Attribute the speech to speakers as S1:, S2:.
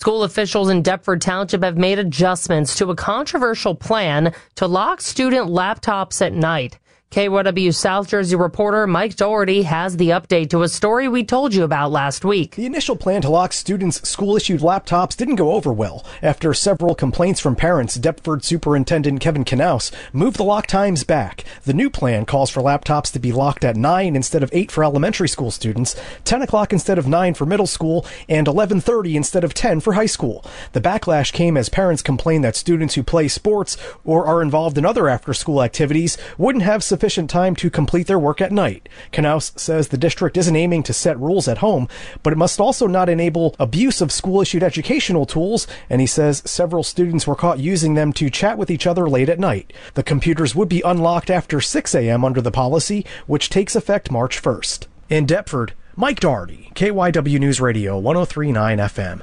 S1: School officials in Deptford Township have made adjustments to a controversial plan to lock student laptops at night. KYW South Jersey reporter Mike Dougherty has the update to a story we told you about last week.
S2: The initial plan to lock students' school issued laptops didn't go over well. After several complaints from parents, Deptford Superintendent Kevin Knaus moved the lock times back. The new plan calls for laptops to be locked at 9 instead of 8 for elementary school students, 10 o'clock instead of 9 for middle school, and 11.30 instead of 10 for high school. The backlash came as parents complained that students who play sports or are involved in other after school activities wouldn't have sufficient time to complete their work at night. Knaus says the district isn't aiming to set rules at home, but it must also not enable abuse of school issued educational tools, and he says several students were caught using them to chat with each other late at night. The computers would be unlocked after 6 a.m. under the policy, which takes effect March 1st. In Deptford, Mike Dougherty, KYW News Radio 1039 FM.